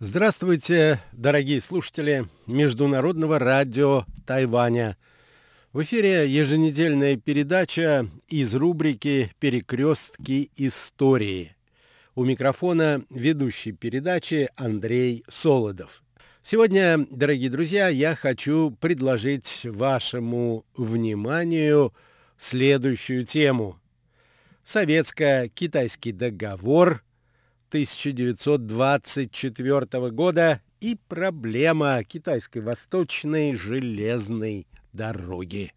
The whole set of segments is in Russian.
Здравствуйте, дорогие слушатели Международного радио Тайваня. В эфире еженедельная передача из рубрики «Перекрестки истории». У микрофона ведущий передачи Андрей Солодов. Сегодня, дорогие друзья, я хочу предложить вашему вниманию следующую тему. Советско-китайский договор 1924 года и проблема китайской восточной железной дороги.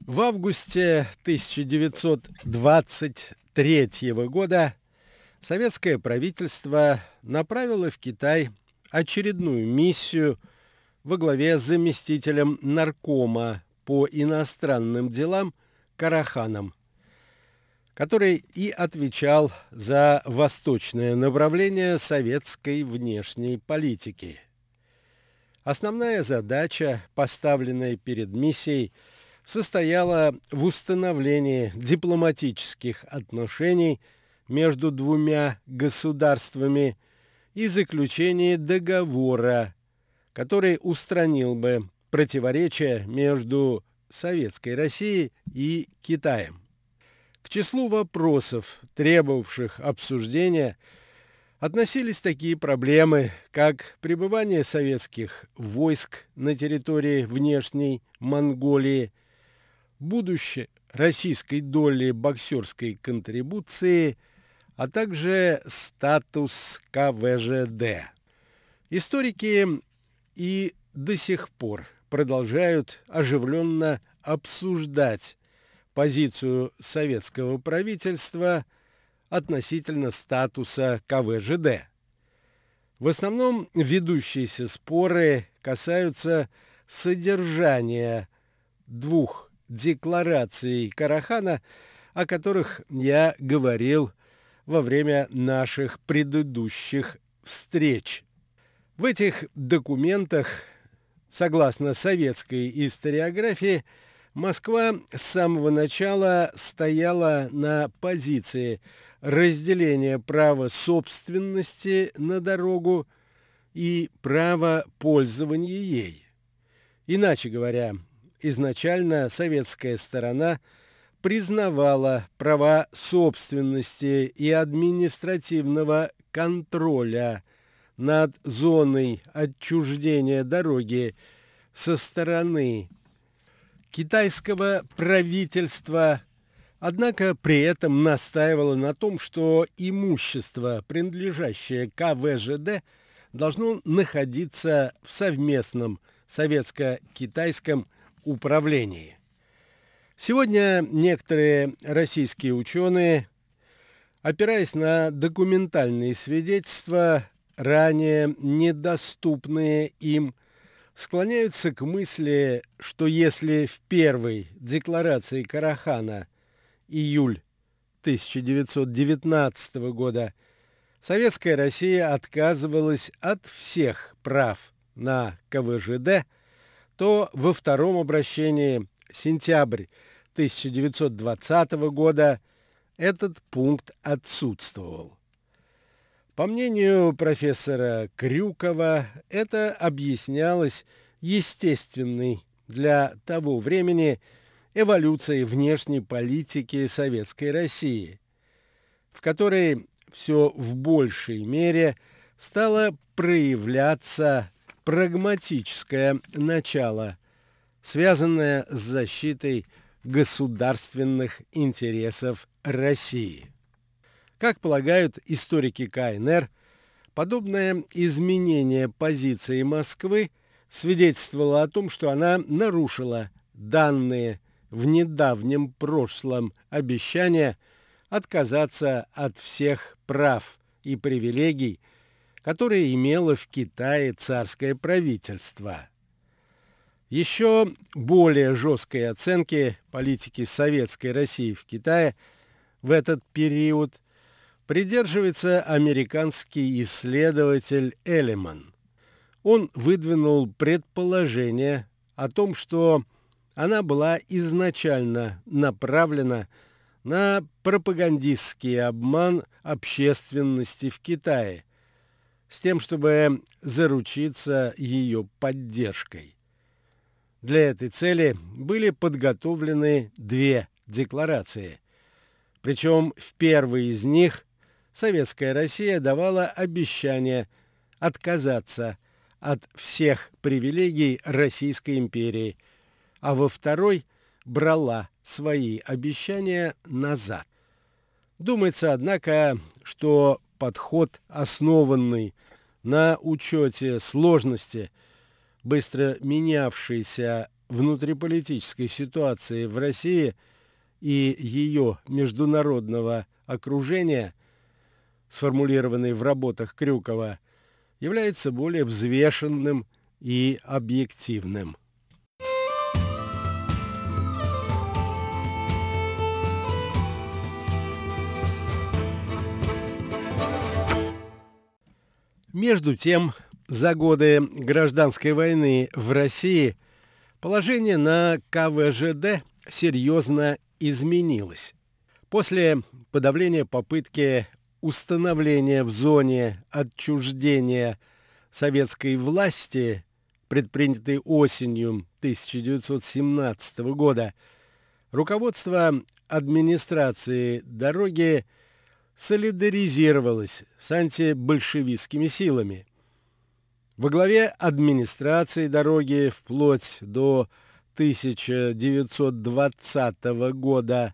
В августе 1923 года советское правительство направило в Китай очередную миссию во главе с заместителем наркома по иностранным делам Караханом, который и отвечал за восточное направление советской внешней политики. Основная задача, поставленная перед миссией, состояла в установлении дипломатических отношений – между двумя государствами и заключение договора, который устранил бы противоречия между Советской Россией и Китаем. К числу вопросов, требовавших обсуждения, относились такие проблемы, как пребывание советских войск на территории внешней Монголии, будущее российской доли боксерской контрибуции – а также статус КВЖД. Историки и до сих пор продолжают оживленно обсуждать позицию советского правительства относительно статуса КВЖД. В основном ведущиеся споры касаются содержания двух деклараций Карахана, о которых я говорил во время наших предыдущих встреч. В этих документах, согласно советской историографии, Москва с самого начала стояла на позиции разделения права собственности на дорогу и права пользования ей. Иначе говоря, изначально советская сторона – признавала права собственности и административного контроля над зоной отчуждения дороги со стороны китайского правительства, однако при этом настаивала на том, что имущество, принадлежащее КВЖД, должно находиться в совместном советско-китайском управлении. Сегодня некоторые российские ученые, опираясь на документальные свидетельства, ранее недоступные им, склоняются к мысли, что если в первой декларации Карахана июль 1919 года Советская Россия отказывалась от всех прав на КВЖД, то во втором обращении сентябрь 1920 года этот пункт отсутствовал. По мнению профессора Крюкова, это объяснялось естественной для того времени эволюцией внешней политики Советской России, в которой все в большей мере стало проявляться прагматическое начало, связанное с защитой государственных интересов России. Как полагают историки КНР, подобное изменение позиции Москвы свидетельствовало о том, что она нарушила данные в недавнем прошлом обещания отказаться от всех прав и привилегий, которые имело в Китае царское правительство. Еще более жесткой оценки политики советской России в Китае в этот период придерживается американский исследователь Элеман. Он выдвинул предположение о том, что она была изначально направлена на пропагандистский обман общественности в Китае с тем, чтобы заручиться ее поддержкой. Для этой цели были подготовлены две декларации. Причем в первой из них Советская Россия давала обещание отказаться от всех привилегий Российской империи, а во второй брала свои обещания назад. Думается, однако, что подход, основанный на учете сложности, быстро менявшейся внутриполитической ситуации в России и ее международного окружения, сформулированный в работах Крюкова, является более взвешенным и объективным. Между тем, за годы гражданской войны в России положение на КВЖД серьезно изменилось. После подавления попытки установления в зоне отчуждения советской власти, предпринятой осенью 1917 года, руководство администрации дороги солидаризировалось с антибольшевистскими силами. Во главе администрации дороги вплоть до 1920 года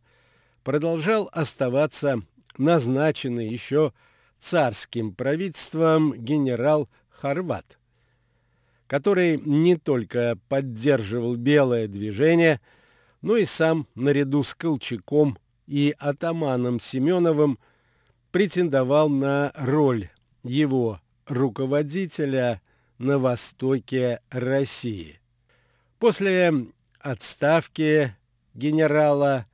продолжал оставаться назначенный еще царским правительством генерал Хорват, который не только поддерживал белое движение, но и сам наряду с Колчаком и атаманом Семеновым претендовал на роль его руководителя на востоке России. После отставки генерала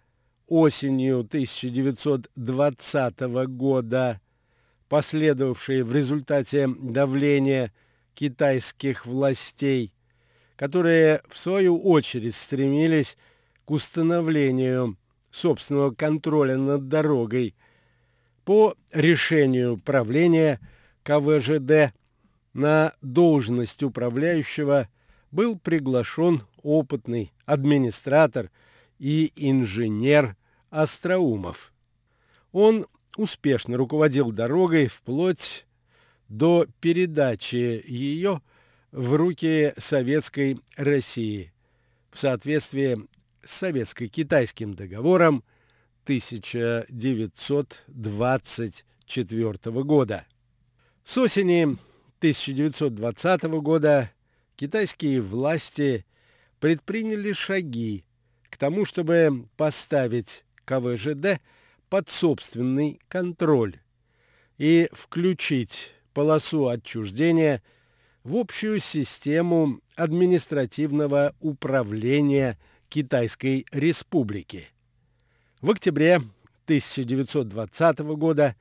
осенью 1920 года, последовавшей в результате давления китайских властей, которые в свою очередь стремились к установлению собственного контроля над дорогой по решению правления КВЖД на должность управляющего был приглашен опытный администратор и инженер Остроумов. Он успешно руководил дорогой вплоть до передачи ее в руки Советской России в соответствии с Советско-Китайским договором 1924 года. С осени 1920 года китайские власти предприняли шаги к тому, чтобы поставить КВЖД под собственный контроль и включить полосу отчуждения в общую систему административного управления Китайской Республики. В октябре 1920 года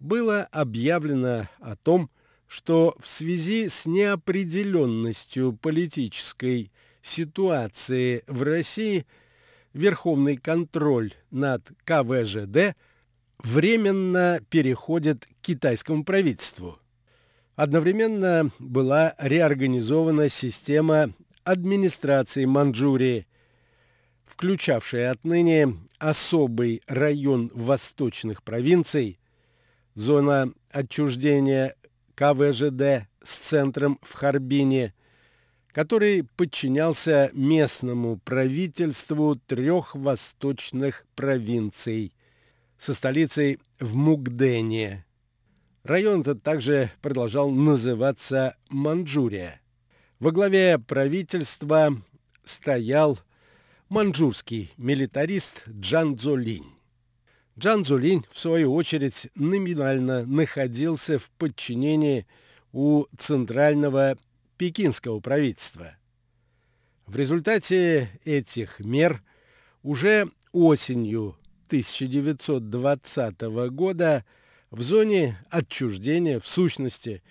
было объявлено о том, что в связи с неопределенностью политической ситуации в России верховный контроль над КВЖД временно переходит к китайскому правительству. Одновременно была реорганизована система администрации Манчжурии, включавшая отныне особый район восточных провинций, зона отчуждения КВЖД с центром в Харбине, который подчинялся местному правительству трех восточных провинций со столицей в Мугдене. Район этот также продолжал называться Манчжурия. Во главе правительства стоял манчжурский милитарист Джан Цзолинь. Джан Цзолинь, в свою очередь, номинально находился в подчинении у Центрального пекинского правительства. В результате этих мер уже осенью 1920 года в зоне отчуждения, в сущности,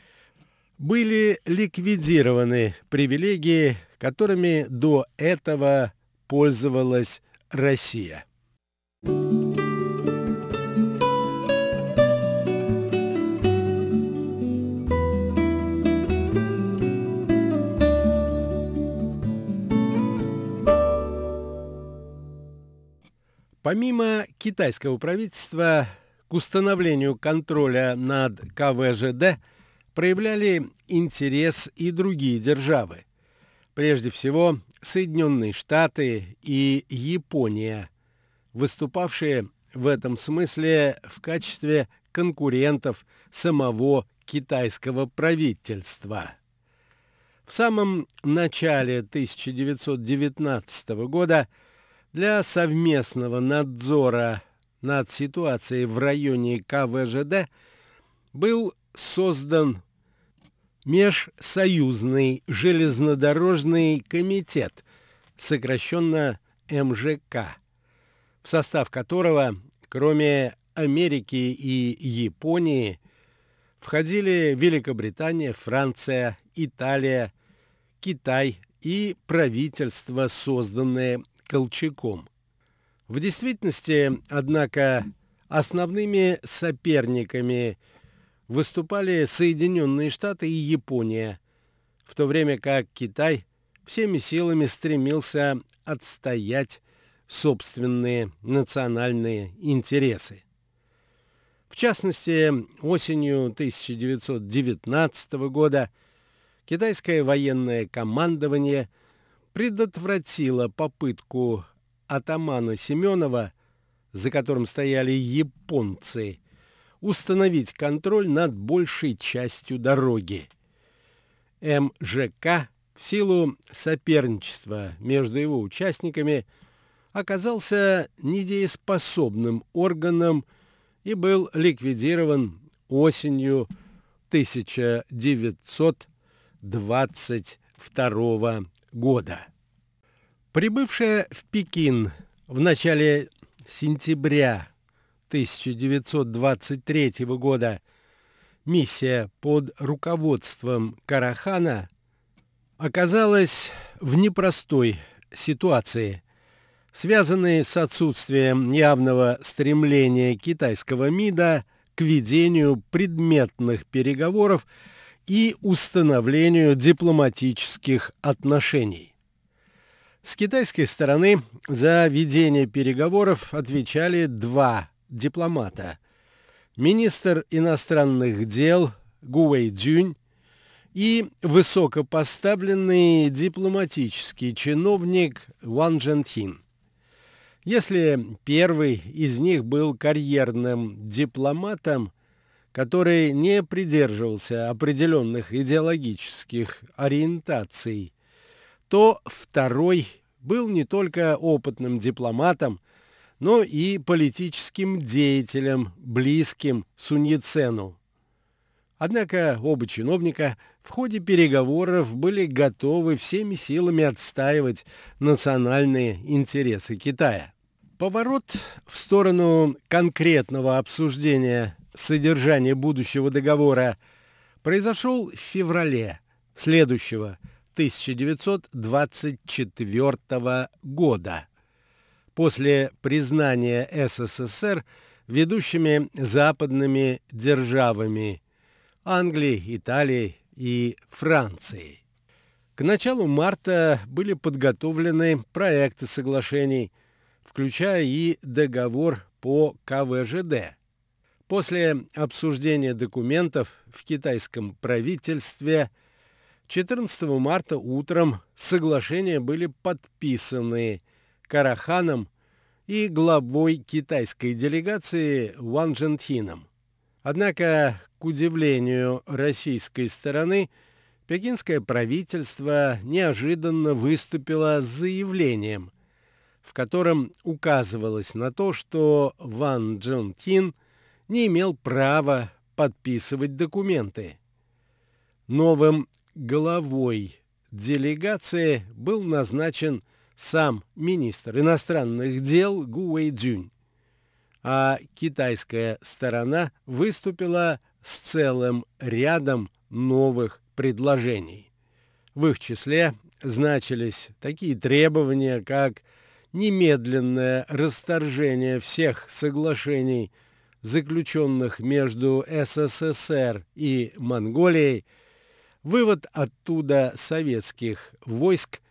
были ликвидированы привилегии, которыми до этого пользовалась Россия. Помимо китайского правительства, к установлению контроля над КВЖД проявляли интерес и другие державы. Прежде всего, Соединенные Штаты и Япония, выступавшие в этом смысле в качестве конкурентов самого китайского правительства. В самом начале 1919 года для совместного надзора над ситуацией в районе КВЖД был создан Межсоюзный железнодорожный комитет, сокращенно МЖК, в состав которого, кроме Америки и Японии, входили Великобритания, Франция, Италия, Китай и правительства, созданные Колчаком. В действительности, однако, основными соперниками выступали Соединенные Штаты и Япония, в то время как Китай всеми силами стремился отстоять собственные национальные интересы. В частности, осенью 1919 года китайское военное командование – предотвратила попытку атамана Семенова, за которым стояли японцы, установить контроль над большей частью дороги. МЖК в силу соперничества между его участниками оказался недееспособным органом и был ликвидирован осенью 1922 года. Прибывшая в Пекин в начале сентября 1923 года миссия под руководством Карахана оказалась в непростой ситуации, связанной с отсутствием явного стремления китайского МИДа к ведению предметных переговоров и установлению дипломатических отношений. С китайской стороны за ведение переговоров отвечали два дипломата. Министр иностранных дел Гуэй Джунь и высокопоставленный дипломатический чиновник Ван Джентхин. Если первый из них был карьерным дипломатом, который не придерживался определенных идеологических ориентаций, то второй был не только опытным дипломатом, но и политическим деятелем, близким Суньяцену. Однако оба чиновника в ходе переговоров были готовы всеми силами отстаивать национальные интересы Китая. Поворот в сторону конкретного обсуждения содержание будущего договора произошел в феврале следующего 1924 года, после признания СССР ведущими западными державами Англией, Италией и Францией. К началу марта были подготовлены проекты соглашений, включая и договор по КВЖД – После обсуждения документов в китайском правительстве 14 марта утром соглашения были подписаны Караханом и главой китайской делегации Ван Джентхином. Однако, к удивлению российской стороны, пекинское правительство неожиданно выступило с заявлением, в котором указывалось на то, что Ван Джентхин – не имел права подписывать документы. Новым главой делегации был назначен сам министр иностранных дел Гу Вэйджунь. а китайская сторона выступила с целым рядом новых предложений. В их числе значились такие требования, как немедленное расторжение всех соглашений, заключенных между СССР и Монголией, вывод оттуда советских войск,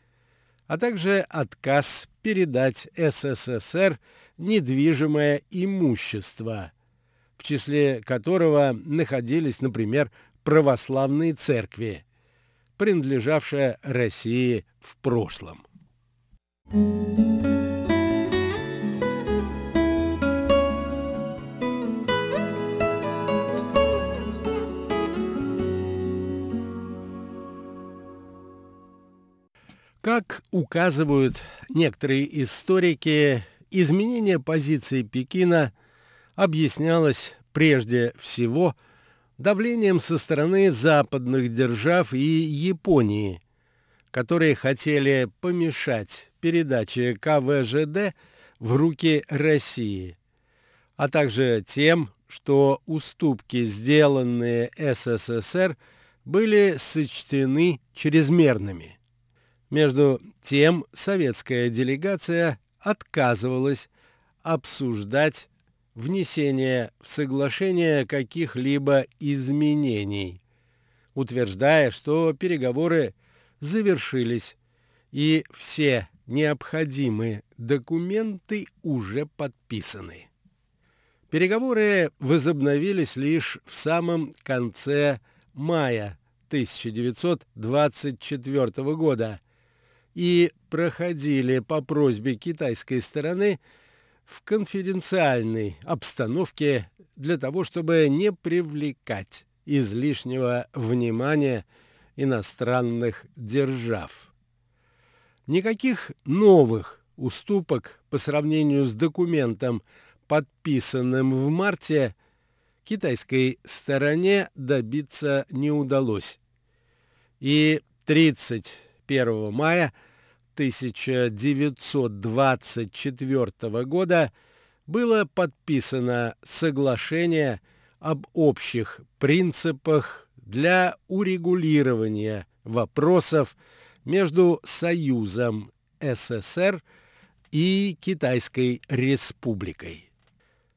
а также отказ передать СССР недвижимое имущество, в числе которого находились, например, православные церкви, принадлежавшие России в прошлом. Как указывают некоторые историки, изменение позиции Пекина объяснялось прежде всего давлением со стороны западных держав и Японии, которые хотели помешать передаче КВЖД в руки России, а также тем, что уступки, сделанные СССР, были сочтены чрезмерными. Между тем советская делегация отказывалась обсуждать внесение в соглашение каких-либо изменений, утверждая, что переговоры завершились и все необходимые документы уже подписаны. Переговоры возобновились лишь в самом конце мая 1924 года, и проходили по просьбе китайской стороны в конфиденциальной обстановке для того, чтобы не привлекать излишнего внимания иностранных держав. Никаких новых уступок по сравнению с документом, подписанным в марте, китайской стороне добиться не удалось. И 31 мая – 1924 года было подписано соглашение об общих принципах для урегулирования вопросов между Союзом СССР и Китайской Республикой.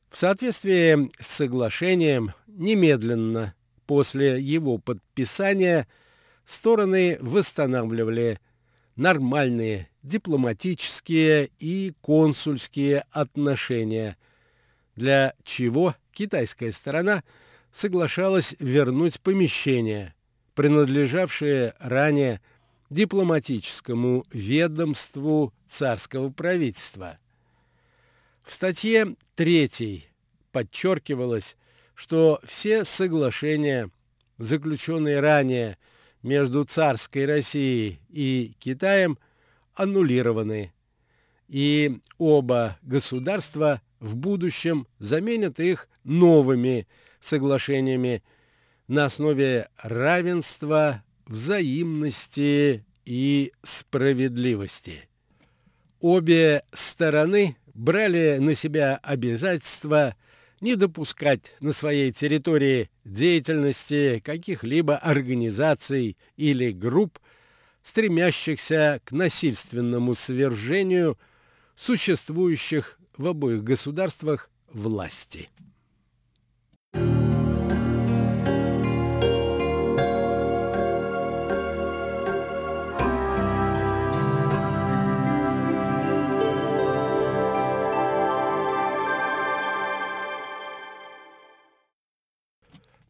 В соответствии с соглашением немедленно после его подписания стороны восстанавливали нормальные дипломатические и консульские отношения, для чего китайская сторона соглашалась вернуть помещения, принадлежавшие ранее дипломатическому ведомству царского правительства. В статье 3 подчеркивалось, что все соглашения, заключенные ранее между царской Россией и Китаем аннулированы, и оба государства в будущем заменят их новыми соглашениями на основе равенства, взаимности и справедливости. Обе стороны брали на себя обязательства – не допускать на своей территории деятельности каких-либо организаций или групп, стремящихся к насильственному свержению существующих в обоих государствах власти.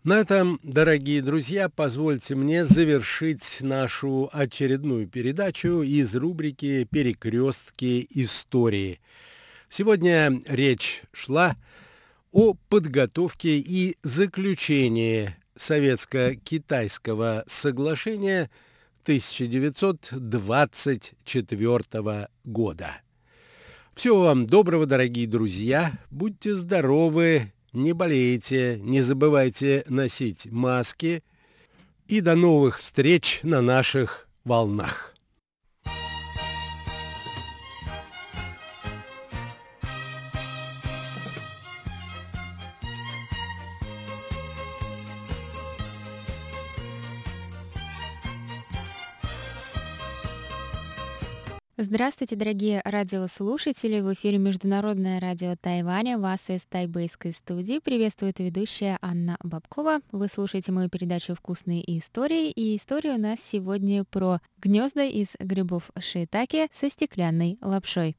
На этом, дорогие друзья, позвольте мне завершить нашу очередную передачу из рубрики «Перекрестки истории». Сегодня речь шла о подготовке и заключении Советско-Китайского соглашения 1924 года. Всего вам доброго, дорогие друзья, будьте здоровы не болейте, не забывайте носить маски и до новых встреч на наших волнах. Здравствуйте, дорогие радиослушатели! В эфире Международное радио Тайваня. Вас из тайбэйской студии приветствует ведущая Анна Бабкова. Вы слушаете мою передачу «Вкусные истории». И история у нас сегодня про гнезда из грибов шиитаке со стеклянной лапшой.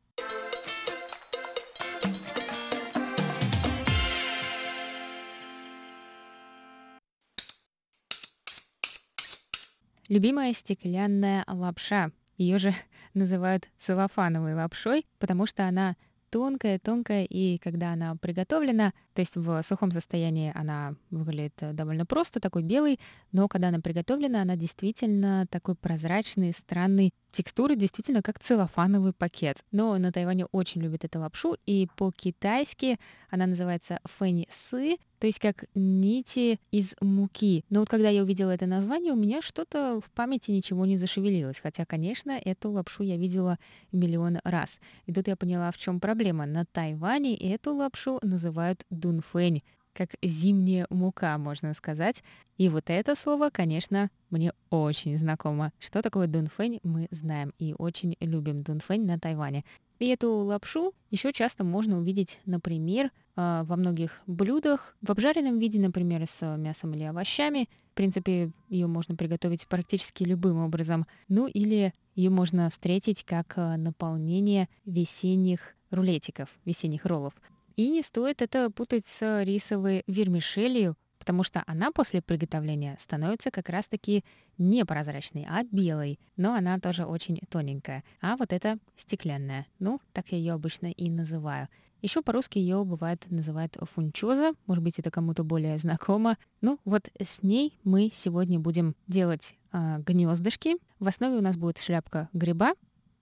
Любимая стеклянная лапша. Ее же называют целлофановой лапшой, потому что она тонкая-тонкая, и когда она приготовлена, то есть в сухом состоянии она выглядит довольно просто, такой белый, но когда она приготовлена, она действительно такой прозрачный, странный, текстуры действительно как целлофановый пакет. Но на Тайване очень любят эту лапшу, и по-китайски она называется фэнни сы, то есть как нити из муки. Но вот когда я увидела это название, у меня что-то в памяти ничего не зашевелилось. Хотя, конечно, эту лапшу я видела миллион раз. И тут я поняла, в чем проблема. На Тайване эту лапшу называют дунфэнь как зимняя мука, можно сказать. И вот это слово, конечно, мне очень знакомо. Что такое дунфэнь, мы знаем и очень любим дунфэнь на Тайване. И эту лапшу еще часто можно увидеть, например, а, во многих блюдах, в обжаренном виде, например, с мясом или овощами. В принципе, ее можно приготовить практически любым образом. Ну или ее можно встретить как а, наполнение весенних рулетиков, весенних роллов. И не стоит это путать с рисовой вермишелью, потому что она после приготовления становится как раз-таки не прозрачной, а белой, но она тоже очень тоненькая. А вот это стеклянная. Ну, так я ее обычно и называю. Еще по-русски ее бывает называют фунчоза, может быть, это кому-то более знакомо. Ну, вот с ней мы сегодня будем делать э, гнездышки. В основе у нас будет шляпка гриба,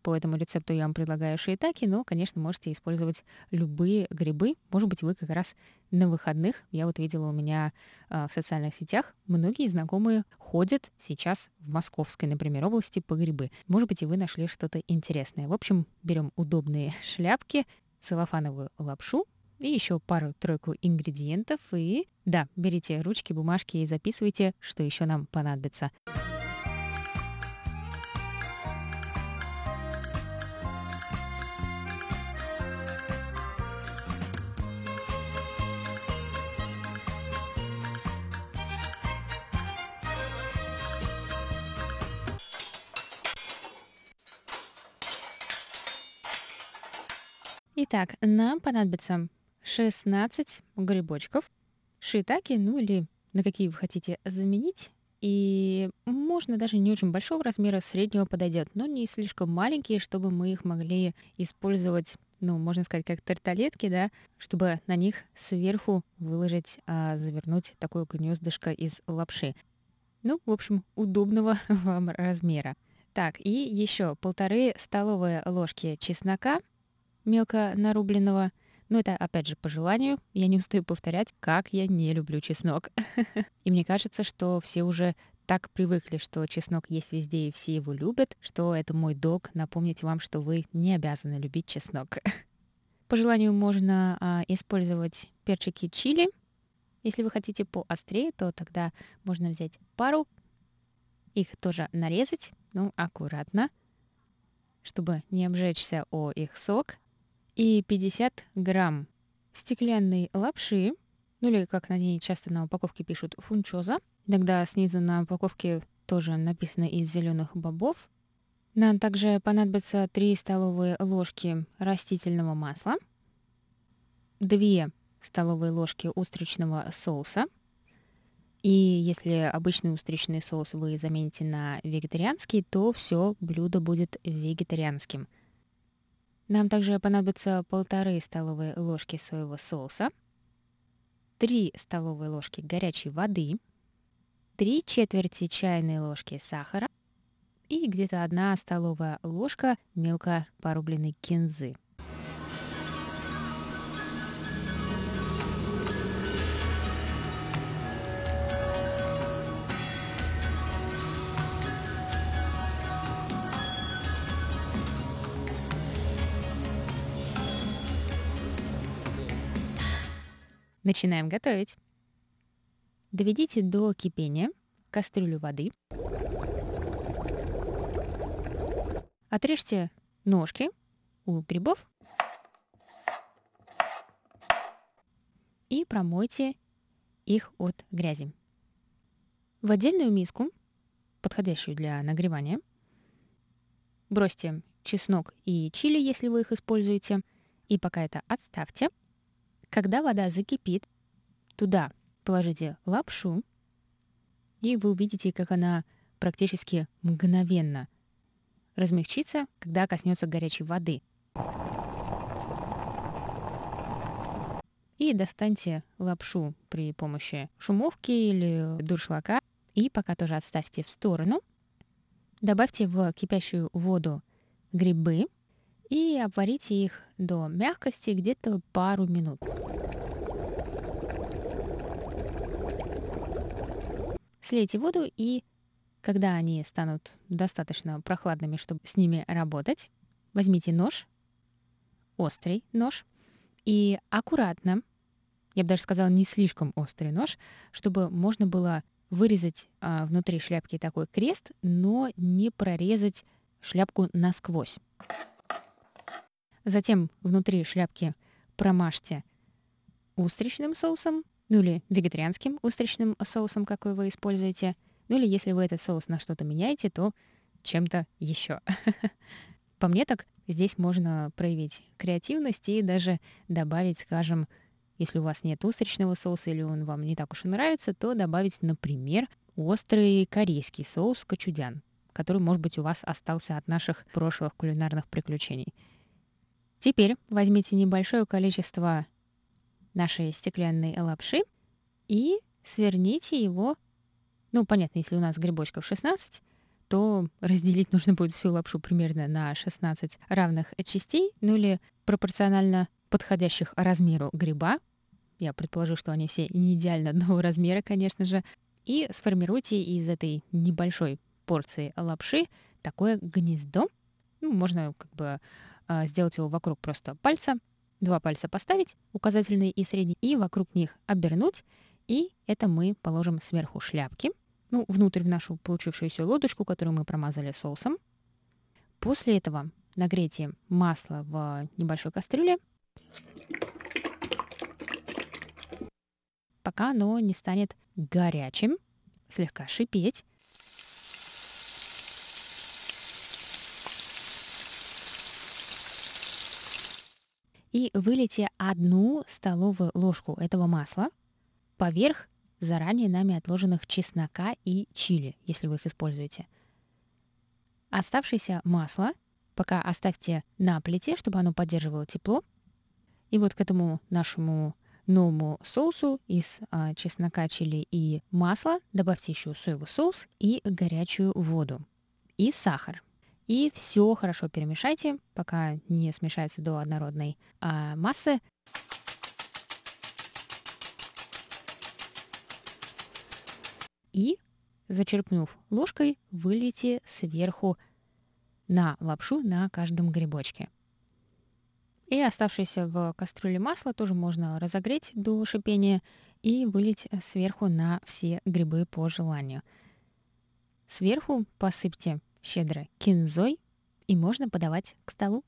по этому рецепту я вам предлагаю шиитаки, но, конечно, можете использовать любые грибы. Может быть, вы как раз на выходных, я вот видела у меня э, в социальных сетях, многие знакомые ходят сейчас в Московской, например, области по грибы. Может быть, и вы нашли что-то интересное. В общем, берем удобные шляпки, целлофановую лапшу, и еще пару-тройку ингредиентов. И да, берите ручки, бумажки и записывайте, что еще нам понадобится. Итак, нам понадобится 16 грибочков, шитаки, ну или на какие вы хотите заменить. И можно даже не очень большого размера, среднего подойдет, но не слишком маленькие, чтобы мы их могли использовать, ну, можно сказать, как тарталетки, да, чтобы на них сверху выложить, а, завернуть такое гнездышко из лапши. Ну, в общем, удобного вам размера. Так, и еще полторы столовые ложки чеснока, мелко нарубленного. Но это, опять же, по желанию. Я не устаю повторять, как я не люблю чеснок. И мне кажется, что все уже так привыкли, что чеснок есть везде и все его любят, что это мой долг напомнить вам, что вы не обязаны любить чеснок. По желанию можно а, использовать перчики чили. Если вы хотите поострее, то тогда можно взять пару, их тоже нарезать, ну, аккуратно, чтобы не обжечься о их сок и 50 грамм стеклянной лапши, ну или, как на ней часто на упаковке пишут, фунчоза. Иногда снизу на упаковке тоже написано из зеленых бобов. Нам также понадобится 3 столовые ложки растительного масла, 2 столовые ложки устричного соуса. И если обычный устричный соус вы замените на вегетарианский, то все блюдо будет вегетарианским – нам также понадобится полторы столовые ложки соевого соуса, 3 столовые ложки горячей воды, 3 четверти чайной ложки сахара и где-то 1 столовая ложка мелко порубленной кинзы. Начинаем готовить. Доведите до кипения кастрюлю воды. Отрежьте ножки у грибов и промойте их от грязи. В отдельную миску, подходящую для нагревания, бросьте чеснок и чили, если вы их используете, и пока это отставьте. Когда вода закипит, туда положите лапшу, и вы увидите, как она практически мгновенно размягчится, когда коснется горячей воды. И достаньте лапшу при помощи шумовки или дуршлака. И пока тоже отставьте в сторону. Добавьте в кипящую воду грибы и обварите их до мягкости где-то пару минут. Слейте воду и когда они станут достаточно прохладными, чтобы с ними работать, возьмите нож, острый нож, и аккуратно, я бы даже сказала, не слишком острый нож, чтобы можно было вырезать а, внутри шляпки такой крест, но не прорезать шляпку насквозь. Затем внутри шляпки промажьте устричным соусом, ну или вегетарианским устричным соусом, какой вы используете. Ну или если вы этот соус на что-то меняете, то чем-то еще. По мне так здесь можно проявить креативность и даже добавить, скажем, если у вас нет устричного соуса или он вам не так уж и нравится, то добавить, например, острый корейский соус кочудян, который, может быть, у вас остался от наших прошлых кулинарных приключений. Теперь возьмите небольшое количество нашей стеклянной лапши и сверните его, ну, понятно, если у нас грибочков 16, то разделить нужно будет всю лапшу примерно на 16 равных частей, ну или пропорционально подходящих размеру гриба. Я предположу, что они все не идеально одного размера, конечно же. И сформируйте из этой небольшой порции лапши такое гнездо. Ну, можно как бы сделать его вокруг просто пальца, два пальца поставить, указательный и средний, и вокруг них обернуть. И это мы положим сверху шляпки, ну, внутрь в нашу получившуюся лодочку, которую мы промазали соусом. После этого нагрейте масло в небольшой кастрюле, пока оно не станет горячим, слегка шипеть. И вылейте одну столовую ложку этого масла поверх заранее нами отложенных чеснока и чили, если вы их используете. Оставшееся масло пока оставьте на плите, чтобы оно поддерживало тепло. И вот к этому нашему новому соусу из а, чеснока, чили и масла добавьте еще соевый соус и горячую воду и сахар. И все хорошо перемешайте, пока не смешается до однородной а, массы. И, зачерпнув ложкой, вылейте сверху на лапшу на каждом грибочке. И оставшееся в кастрюле масло тоже можно разогреть до шипения и вылить сверху на все грибы по желанию. Сверху посыпьте щедро кинзой, и можно подавать к столу.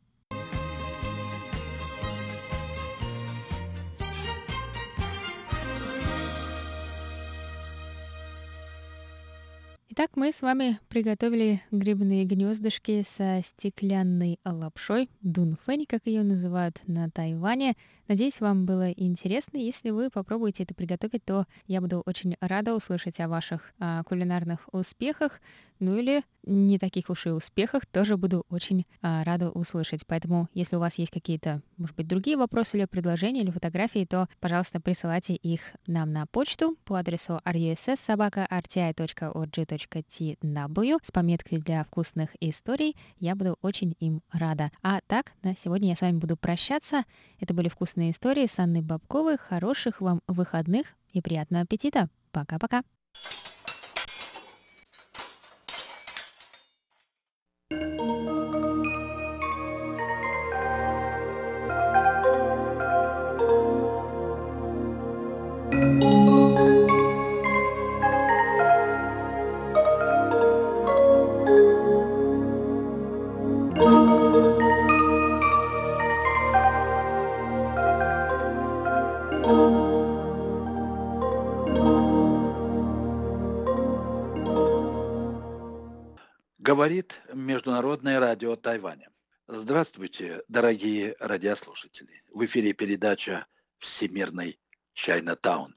Итак, мы с вами приготовили грибные гнездышки со стеклянной лапшой, дунфэнь, как ее называют на Тайване. Надеюсь, вам было интересно. Если вы попробуете это приготовить, то я буду очень рада услышать о ваших а, кулинарных успехах. Ну или не таких уж и успехах, тоже буду очень а, рада услышать. Поэтому, если у вас есть какие-то, может быть, другие вопросы или предложения, или фотографии, то, пожалуйста, присылайте их нам на почту по адресу russsobaka.rti.org.tw с пометкой для вкусных историй. Я буду очень им рада. А так, на сегодня я с вами буду прощаться. Это были вкусные интересные истории с Анной Бабковой. Хороших вам выходных и приятного аппетита. Пока-пока. Здравствуйте, дорогие радиослушатели. В эфире передача «Всемирный Чайна-таун».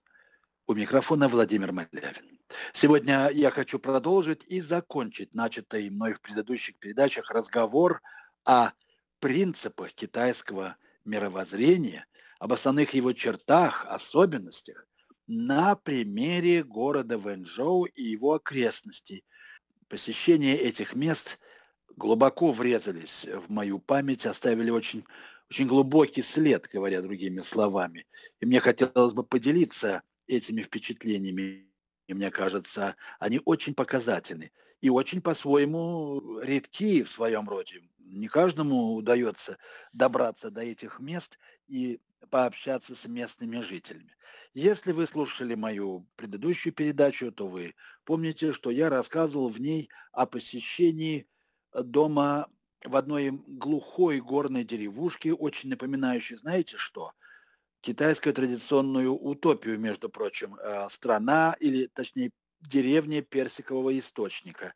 У микрофона Владимир Малявин. Сегодня я хочу продолжить и закончить начатый мной в предыдущих передачах разговор о принципах китайского мировоззрения, об основных его чертах, особенностях на примере города Вэньчжоу и его окрестностей. Посещение этих мест глубоко врезались в мою память, оставили очень, очень глубокий след, говоря другими словами. И мне хотелось бы поделиться этими впечатлениями. И мне кажется, они очень показательны и очень по-своему редки в своем роде. Не каждому удается добраться до этих мест и пообщаться с местными жителями. Если вы слушали мою предыдущую передачу, то вы помните, что я рассказывал в ней о посещении дома в одной глухой горной деревушке, очень напоминающей, знаете что? Китайскую традиционную утопию, между прочим, э, страна, или точнее деревня Персикового источника,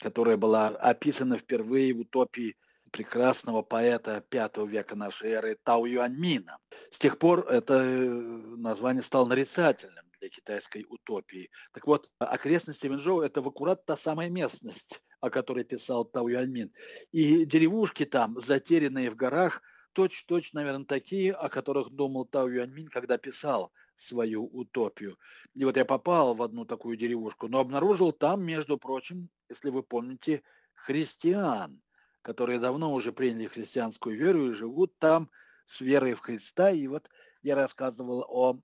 которая была описана впервые в утопии прекрасного поэта V века нашей эры Тау Юаньмина. С тех пор это э, название стало нарицательным для китайской утопии. Так вот, окрестности Винжоу – это в аккурат та самая местность, о которой писал Тау Юаньмин. И деревушки там, затерянные в горах, точь-точь, наверное, такие, о которых думал Тау Юаньмин, когда писал свою утопию. И вот я попал в одну такую деревушку, но обнаружил там, между прочим, если вы помните, христиан, которые давно уже приняли христианскую веру и живут там с верой в Христа. И вот я рассказывал о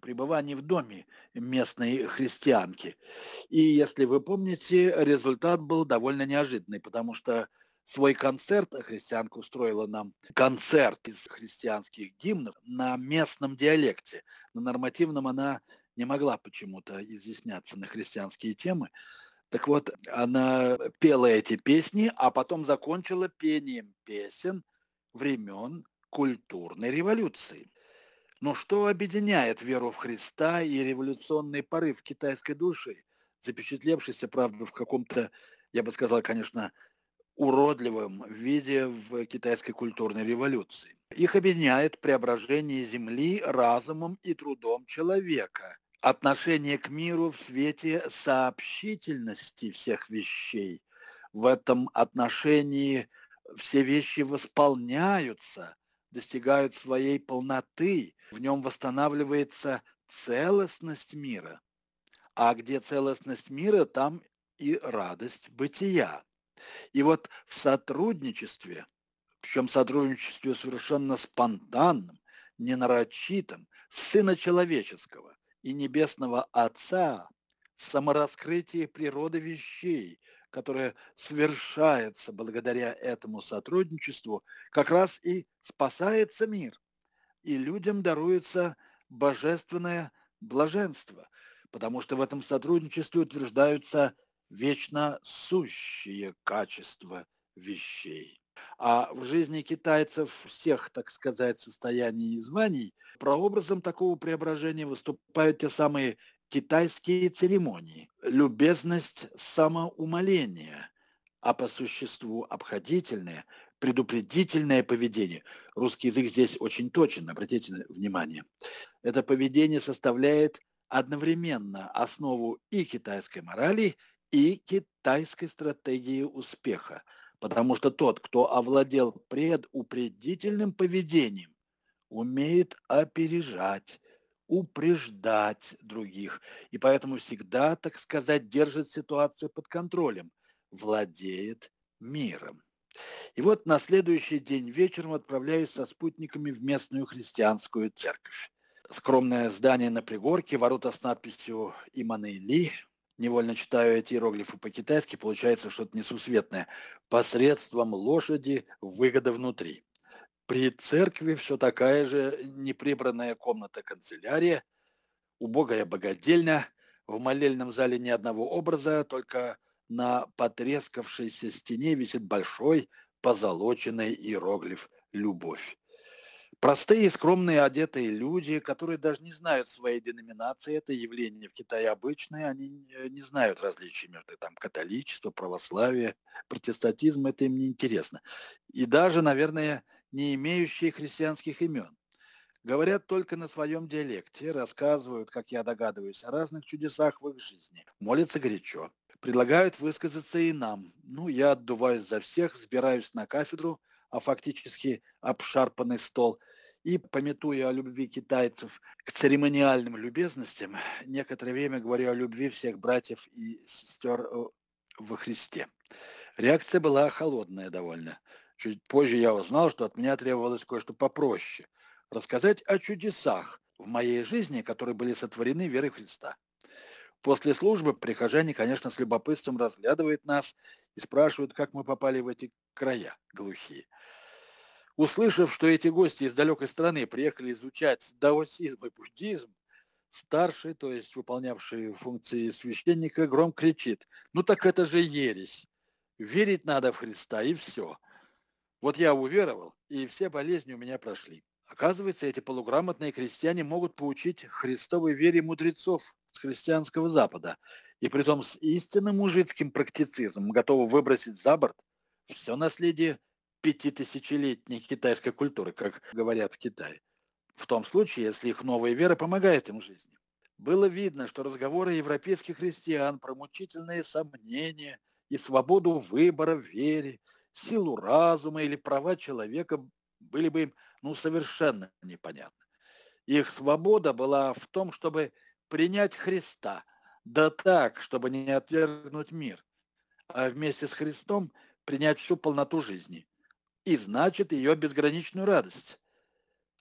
пребывании в доме местной христианки. И если вы помните, результат был довольно неожиданный, потому что свой концерт, христианка устроила нам концерт из христианских гимнов на местном диалекте. На нормативном она не могла почему-то изъясняться на христианские темы. Так вот, она пела эти песни, а потом закончила пением песен времен культурной революции. Но что объединяет веру в Христа и революционный порыв китайской души, запечатлевшийся, правда, в каком-то, я бы сказал, конечно, уродливом виде в китайской культурной революции. Их объединяет преображение Земли разумом и трудом человека, отношение к миру в свете сообщительности всех вещей. В этом отношении все вещи восполняются, достигают своей полноты, в нем восстанавливается целостность мира. А где целостность мира, там и радость бытия. И вот в сотрудничестве, причем сотрудничестве совершенно спонтанном, ненарочитом, Сына Человеческого и Небесного Отца в самораскрытии природы вещей, которое совершается благодаря этому сотрудничеству, как раз и спасается мир, и людям даруется божественное блаженство, потому что в этом сотрудничестве утверждаются вечно сущие качества вещей. А в жизни китайцев всех, так сказать, состояний и званий прообразом такого преображения выступают те самые китайские церемонии. Любезность самоумоления, а по существу обходительное, предупредительное поведение. Русский язык здесь очень точен, обратите внимание. Это поведение составляет одновременно основу и китайской морали, и китайской стратегии успеха, потому что тот, кто овладел предупредительным поведением, умеет опережать, упреждать других, и поэтому всегда, так сказать, держит ситуацию под контролем, владеет миром. И вот на следующий день вечером отправляюсь со спутниками в местную христианскую церковь. Скромное здание на пригорке, ворота с надписью «Иманы Ли», невольно читаю эти иероглифы по-китайски, получается что-то несусветное. Посредством лошади выгода внутри. При церкви все такая же неприбранная комната-канцелярия, убогая богадельня, в молельном зале ни одного образа, только на потрескавшейся стене висит большой позолоченный иероглиф «Любовь». Простые, скромные, одетые люди, которые даже не знают своей деноминации, это явление в Китае обычное, они не знают различий между там, католичество, православие, протестантизм, это им не интересно. И даже, наверное, не имеющие христианских имен. Говорят только на своем диалекте, рассказывают, как я догадываюсь, о разных чудесах в их жизни. Молятся горячо. Предлагают высказаться и нам. Ну, я отдуваюсь за всех, взбираюсь на кафедру, а фактически обшарпанный стол, и, пометуя о любви китайцев к церемониальным любезностям, некоторое время говорю о любви всех братьев и сестер э, во Христе. Реакция была холодная довольно. Чуть позже я узнал, что от меня требовалось кое-что попроще – рассказать о чудесах в моей жизни, которые были сотворены верой Христа. После службы прихожане, конечно, с любопытством разглядывают нас и спрашивают, как мы попали в эти края глухие. Услышав, что эти гости из далекой страны приехали изучать даосизм и буддизм, старший, то есть выполнявший функции священника, гром кричит, ну так это же ересь. Верить надо в Христа, и все. Вот я уверовал, и все болезни у меня прошли. Оказывается, эти полуграмотные крестьяне могут поучить христовой вере мудрецов с христианского Запада, и притом с истинным мужицким практицизмом готовы выбросить за борт все наследие пятитысячелетней китайской культуры, как говорят в Китае. В том случае, если их новая вера помогает им в жизни. Было видно, что разговоры европейских христиан про мучительные сомнения и свободу выбора в вере, силу разума или права человека были бы им ну, совершенно непонятны. Их свобода была в том, чтобы принять Христа, да так, чтобы не отвергнуть мир, а вместе с Христом принять всю полноту жизни. И значит ее безграничную радость.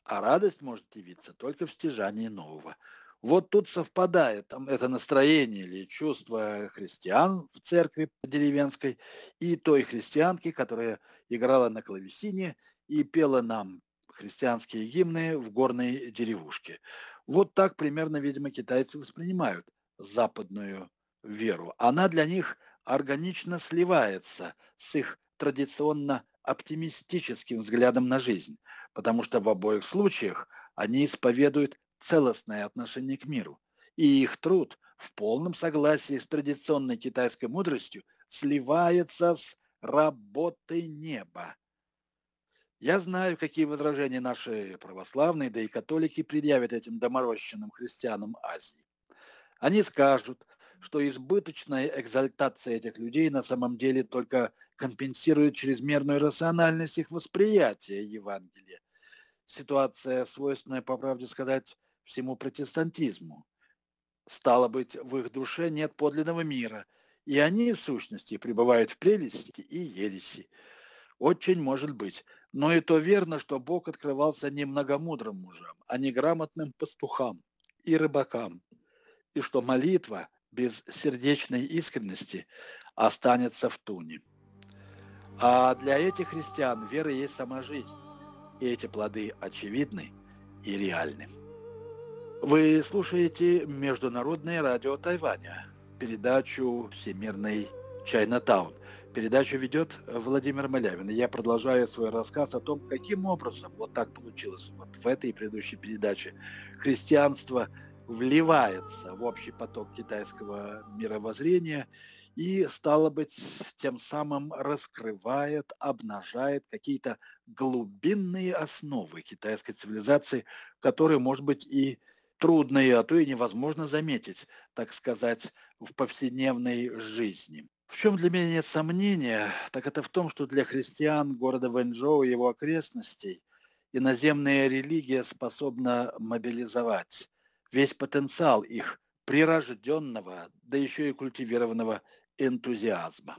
А радость может явиться только в стяжании нового. Вот тут совпадает там, это настроение или чувство христиан в церкви деревенской и той христианки, которая играла на клавесине и пела нам христианские гимны в горной деревушке. Вот так примерно, видимо, китайцы воспринимают западную веру. Она для них органично сливается с их традиционно оптимистическим взглядом на жизнь, потому что в обоих случаях они исповедуют целостное отношение к миру. И их труд в полном согласии с традиционной китайской мудростью сливается с работой неба, я знаю, какие возражения наши православные, да и католики предъявят этим доморощенным христианам Азии. Они скажут, что избыточная экзальтация этих людей на самом деле только компенсирует чрезмерную рациональность их восприятия Евангелия. Ситуация, свойственная, по правде сказать, всему протестантизму. Стало быть, в их душе нет подлинного мира, и они, в сущности, пребывают в прелести и ереси. Очень может быть. Но и то верно, что Бог открывался не многомудрым мужам, а неграмотным пастухам и рыбакам. И что молитва без сердечной искренности останется в туне. А для этих христиан вера есть сама жизнь. И эти плоды очевидны и реальны. Вы слушаете Международное радио Тайваня, передачу «Всемирный Чайнатаун». Передачу ведет Владимир Малявин. И я продолжаю свой рассказ о том, каким образом вот так получилось. Вот в этой предыдущей передаче христианство вливается в общий поток китайского мировоззрения и, стало быть, тем самым раскрывает, обнажает какие-то глубинные основы китайской цивилизации, которые, может быть, и трудно, а то и невозможно заметить, так сказать, в повседневной жизни. В чем для меня нет сомнения, так это в том, что для христиан города Вэньчжоу и его окрестностей иноземная религия способна мобилизовать весь потенциал их прирожденного, да еще и культивированного энтузиазма.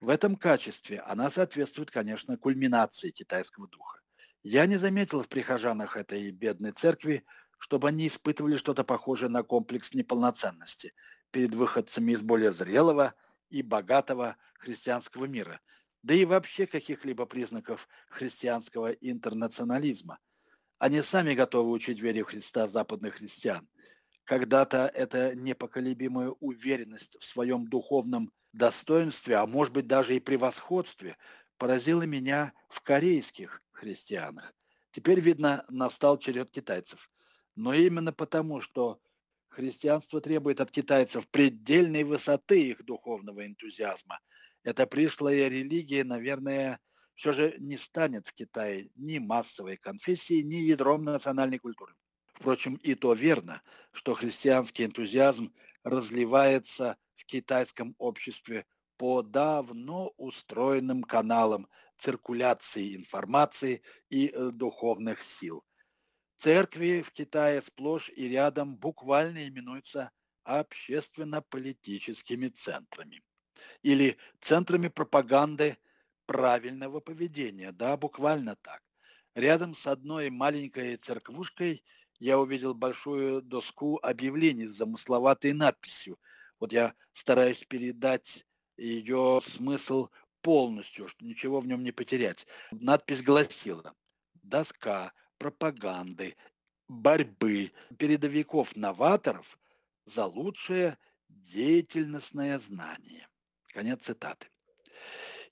В этом качестве она соответствует, конечно, кульминации китайского духа. Я не заметил в прихожанах этой бедной церкви, чтобы они испытывали что-то похожее на комплекс неполноценности перед выходцами из более зрелого, и богатого христианского мира, да и вообще каких-либо признаков христианского интернационализма. Они сами готовы учить вере в Христа западных христиан. Когда-то эта непоколебимая уверенность в своем духовном достоинстве, а может быть даже и превосходстве, поразила меня в корейских христианах. Теперь, видно, настал черед китайцев. Но именно потому, что христианство требует от китайцев предельной высоты их духовного энтузиазма, эта пришлая религия, наверное, все же не станет в Китае ни массовой конфессией, ни ядром национальной культуры. Впрочем, и то верно, что христианский энтузиазм разливается в китайском обществе по давно устроенным каналам циркуляции информации и э, духовных сил. Церкви в Китае сплошь и рядом буквально именуются общественно-политическими центрами или центрами пропаганды правильного поведения. Да, буквально так. Рядом с одной маленькой церквушкой я увидел большую доску объявлений с замысловатой надписью. Вот я стараюсь передать ее смысл полностью, что ничего в нем не потерять. Надпись гласила «Доска пропаганды, борьбы передовиков-новаторов за лучшее деятельностное знание». Конец цитаты.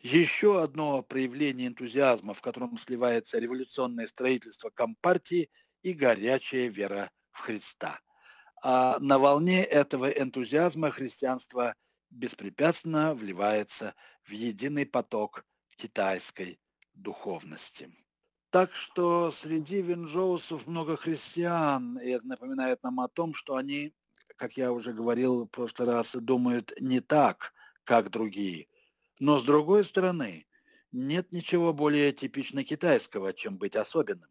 Еще одно проявление энтузиазма, в котором сливается революционное строительство Компартии и горячая вера в Христа. А на волне этого энтузиазма христианство беспрепятственно вливается в единый поток китайской духовности. Так что среди винжоусов много христиан, и это напоминает нам о том, что они, как я уже говорил в прошлый раз, думают не так, как другие – но с другой стороны, нет ничего более типично китайского, чем быть особенным.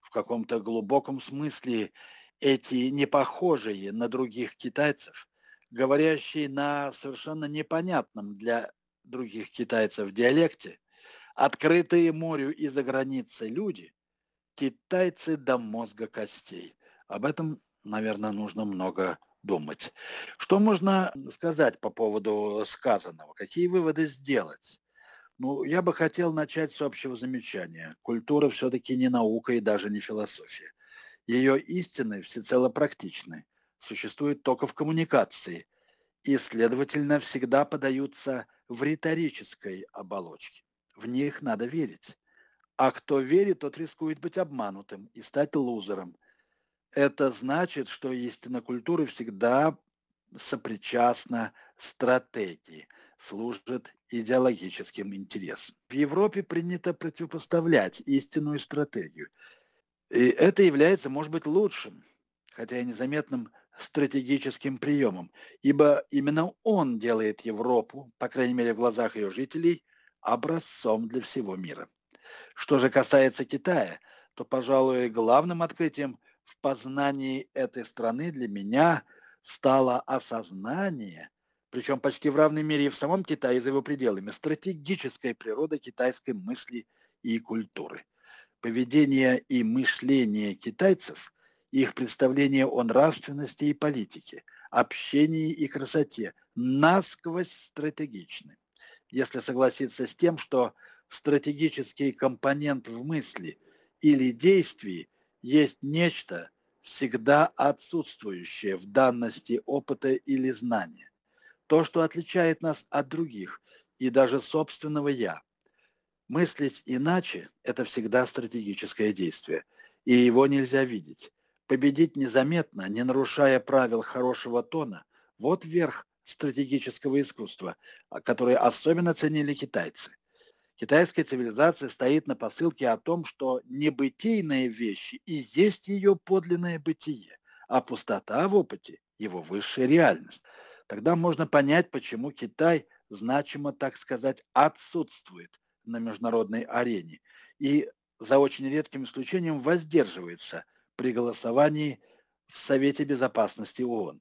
В каком-то глубоком смысле эти непохожие на других китайцев, говорящие на совершенно непонятном для других китайцев диалекте, открытые морю и за границей люди, китайцы до мозга костей. Об этом, наверное, нужно много думать. Что можно сказать по поводу сказанного? Какие выводы сделать? Ну, я бы хотел начать с общего замечания. Культура все-таки не наука и даже не философия. Ее истины всецело практичны, существуют только в коммуникации и, следовательно, всегда подаются в риторической оболочке. В них надо верить. А кто верит, тот рискует быть обманутым и стать лузером – это значит, что истина культуры всегда сопричастна стратегии, служит идеологическим интересам. В Европе принято противопоставлять истину и стратегию. И это является, может быть, лучшим, хотя и незаметным стратегическим приемом, ибо именно он делает Европу, по крайней мере в глазах ее жителей, образцом для всего мира. Что же касается Китая, то, пожалуй, главным открытием в познании этой страны для меня стало осознание, причем почти в равной мере и в самом Китае, и за его пределами, стратегической природы китайской мысли и культуры. Поведение и мышление китайцев, их представление о нравственности и политике, общении и красоте насквозь стратегичны. Если согласиться с тем, что стратегический компонент в мысли или действии есть нечто, всегда отсутствующее в данности опыта или знания. То, что отличает нас от других и даже собственного «я». Мыслить иначе – это всегда стратегическое действие, и его нельзя видеть. Победить незаметно, не нарушая правил хорошего тона – вот верх стратегического искусства, которое особенно ценили китайцы – Китайская цивилизация стоит на посылке о том, что небытийные вещи и есть ее подлинное бытие, а пустота в опыте – его высшая реальность. Тогда можно понять, почему Китай значимо, так сказать, отсутствует на международной арене и за очень редким исключением воздерживается при голосовании в Совете Безопасности ООН.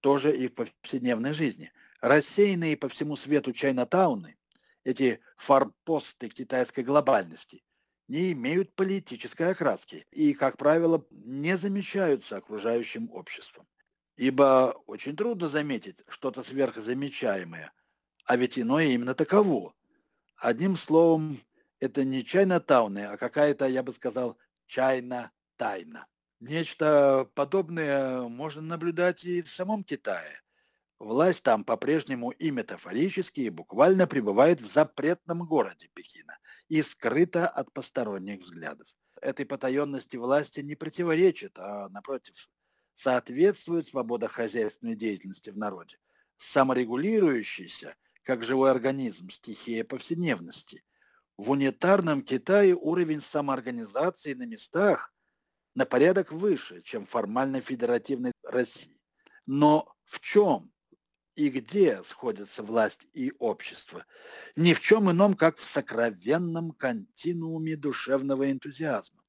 Тоже и в повседневной жизни. Рассеянные по всему свету чайнатауны эти форпосты китайской глобальности, не имеют политической окраски и, как правило, не замечаются окружающим обществом. Ибо очень трудно заметить что-то сверхзамечаемое, а ведь иное именно таково. Одним словом, это не чайно-тауны, а какая-то, я бы сказал, чайна-тайна. Нечто подобное можно наблюдать и в самом Китае. Власть там по-прежнему и метафорически, и буквально пребывает в запретном городе Пекина и скрыта от посторонних взглядов. этой потаенности власти не противоречит, а, напротив, соответствует свобода хозяйственной деятельности в народе, саморегулирующейся, как живой организм, стихия повседневности. В унитарном Китае уровень самоорганизации на местах на порядок выше, чем формально федеративной России. Но в чем и где сходятся власть и общество? Ни в чем ином, как в сокровенном континууме душевного энтузиазма.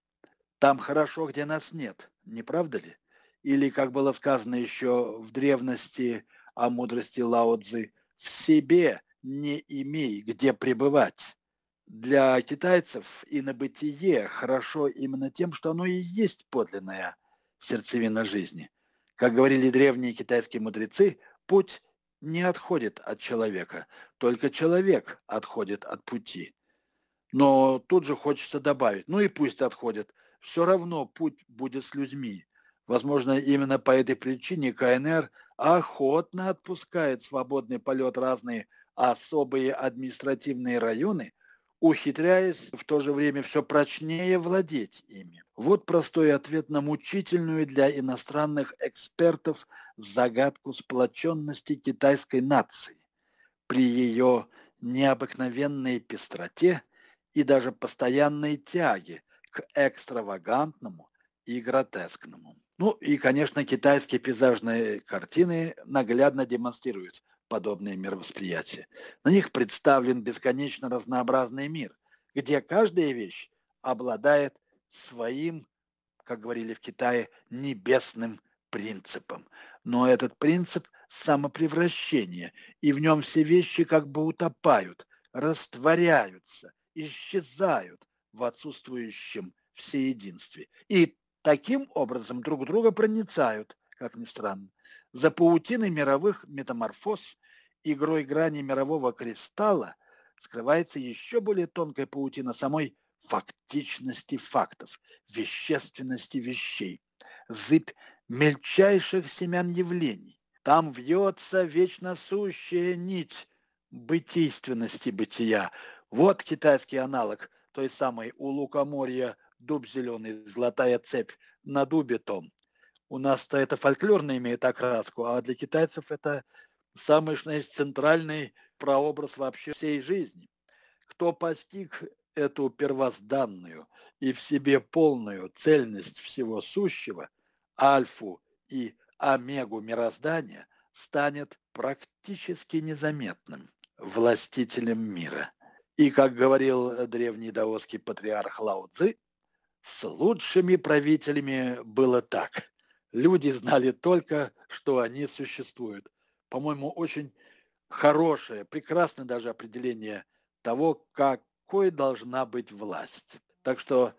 Там хорошо, где нас нет, не правда ли? Или, как было сказано еще в древности о мудрости Лао Цзы, в себе не имей, где пребывать. Для китайцев и на бытие хорошо именно тем, что оно и есть подлинная сердцевина жизни. Как говорили древние китайские мудрецы, путь не отходит от человека, только человек отходит от пути. Но тут же хочется добавить, ну и пусть отходит, все равно путь будет с людьми. Возможно, именно по этой причине КНР охотно отпускает свободный полет разные особые административные районы, ухитряясь в то же время все прочнее владеть ими. Вот простой ответ на мучительную для иностранных экспертов загадку сплоченности китайской нации. При ее необыкновенной пестроте и даже постоянной тяге к экстравагантному и гротескному. Ну и, конечно, китайские пейзажные картины наглядно демонстрируют подобные мировосприятия. На них представлен бесконечно разнообразный мир, где каждая вещь обладает своим, как говорили в Китае, небесным принципом. Но этот принцип – самопревращение, и в нем все вещи как бы утопают, растворяются, исчезают в отсутствующем всеединстве. И таким образом друг друга проницают, как ни странно. За паутиной мировых метаморфоз, игрой грани мирового кристалла скрывается еще более тонкая паутина самой фактичности фактов, вещественности вещей, зыбь мельчайших семян явлений. Там вьется вечно сущая нить бытийственности бытия. Вот китайский аналог той самой у лукоморья дуб зеленый, золотая цепь на дубе том. У нас-то это фольклорно имеет окраску, а для китайцев это самый, что есть, центральный прообраз вообще всей жизни. Кто постиг эту первозданную и в себе полную цельность всего сущего, альфу и омегу мироздания, станет практически незаметным властителем мира. И, как говорил древний даосский патриарх Лао Цзы, с лучшими правителями было так. Люди знали только, что они существуют. По-моему, очень хорошее, прекрасное даже определение того, какой должна быть власть. Так что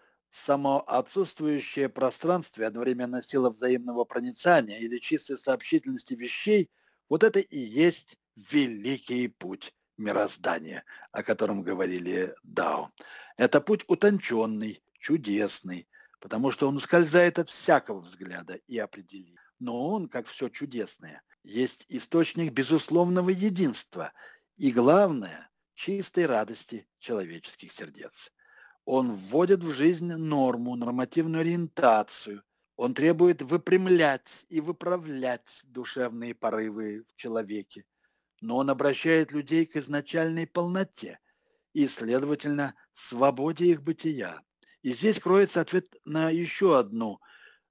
само отсутствующее пространство одновременно сила взаимного проницания или чистой сообщительности вещей, вот это и есть великий путь мироздания, о котором говорили Дао. Это путь утонченный, чудесный, потому что он ускользает от всякого взгляда и определения. Но он, как все чудесное, есть источник безусловного единства и, главное, чистой радости человеческих сердец. Он вводит в жизнь норму, нормативную ориентацию. Он требует выпрямлять и выправлять душевные порывы в человеке. Но он обращает людей к изначальной полноте и, следовательно, свободе их бытия. И здесь кроется ответ на еще одну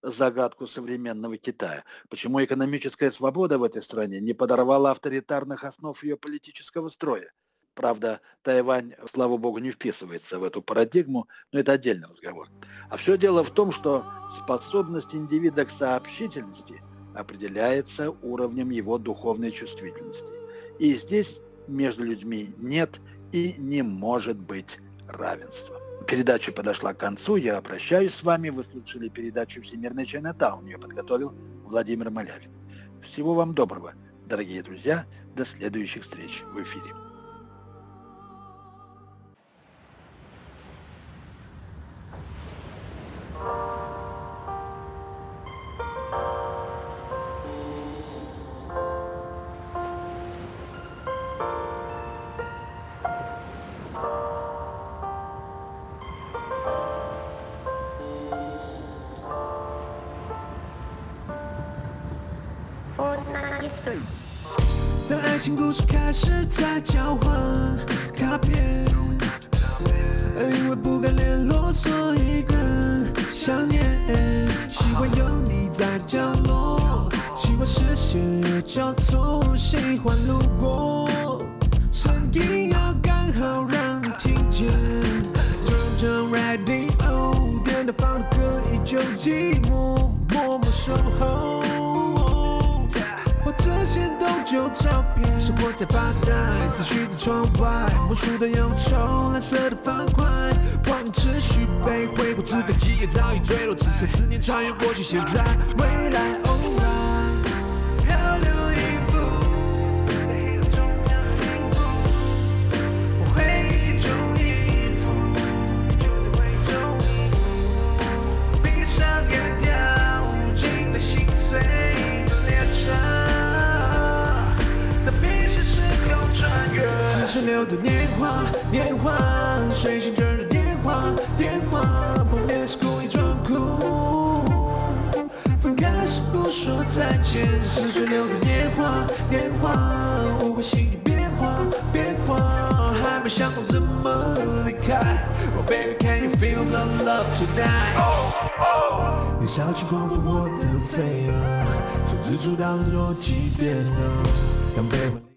загадку современного Китая. Почему экономическая свобода в этой стране не подорвала авторитарных основ ее политического строя? Правда, Тайвань, слава богу, не вписывается в эту парадигму, но это отдельный разговор. А все дело в том, что способность индивида к сообщительности определяется уровнем его духовной чувствительности. И здесь между людьми нет и не может быть равенства передача подошла к концу. Я прощаюсь с вами. Вы слушали передачу «Всемирный Чайнатаун». Ее подготовил Владимир Малявин. Всего вам доброго, дорогие друзья. До следующих встреч в эфире. Thank you. 当爱情故事开始在交换卡片，因为不敢联络，所以更想念。喜欢有你在角落，喜欢视线有交错，喜欢路过，声音要刚好让你听见。就这 radio，电台放的歌依旧寂寞，默默守候。旧照片，生活在发呆，思绪在窗外，无数的忧愁，蓝色的方块，光阴持续被挥霍，纸飞机也早已坠落，只剩思念穿越过去、现在、未来。Oh 年华，年华，误会心里变化，变化，还没想好怎么离开。Oh baby, can you feel the love tonight？年少轻狂奔我的飞蛾，从日出到日落即变了。当悲欢离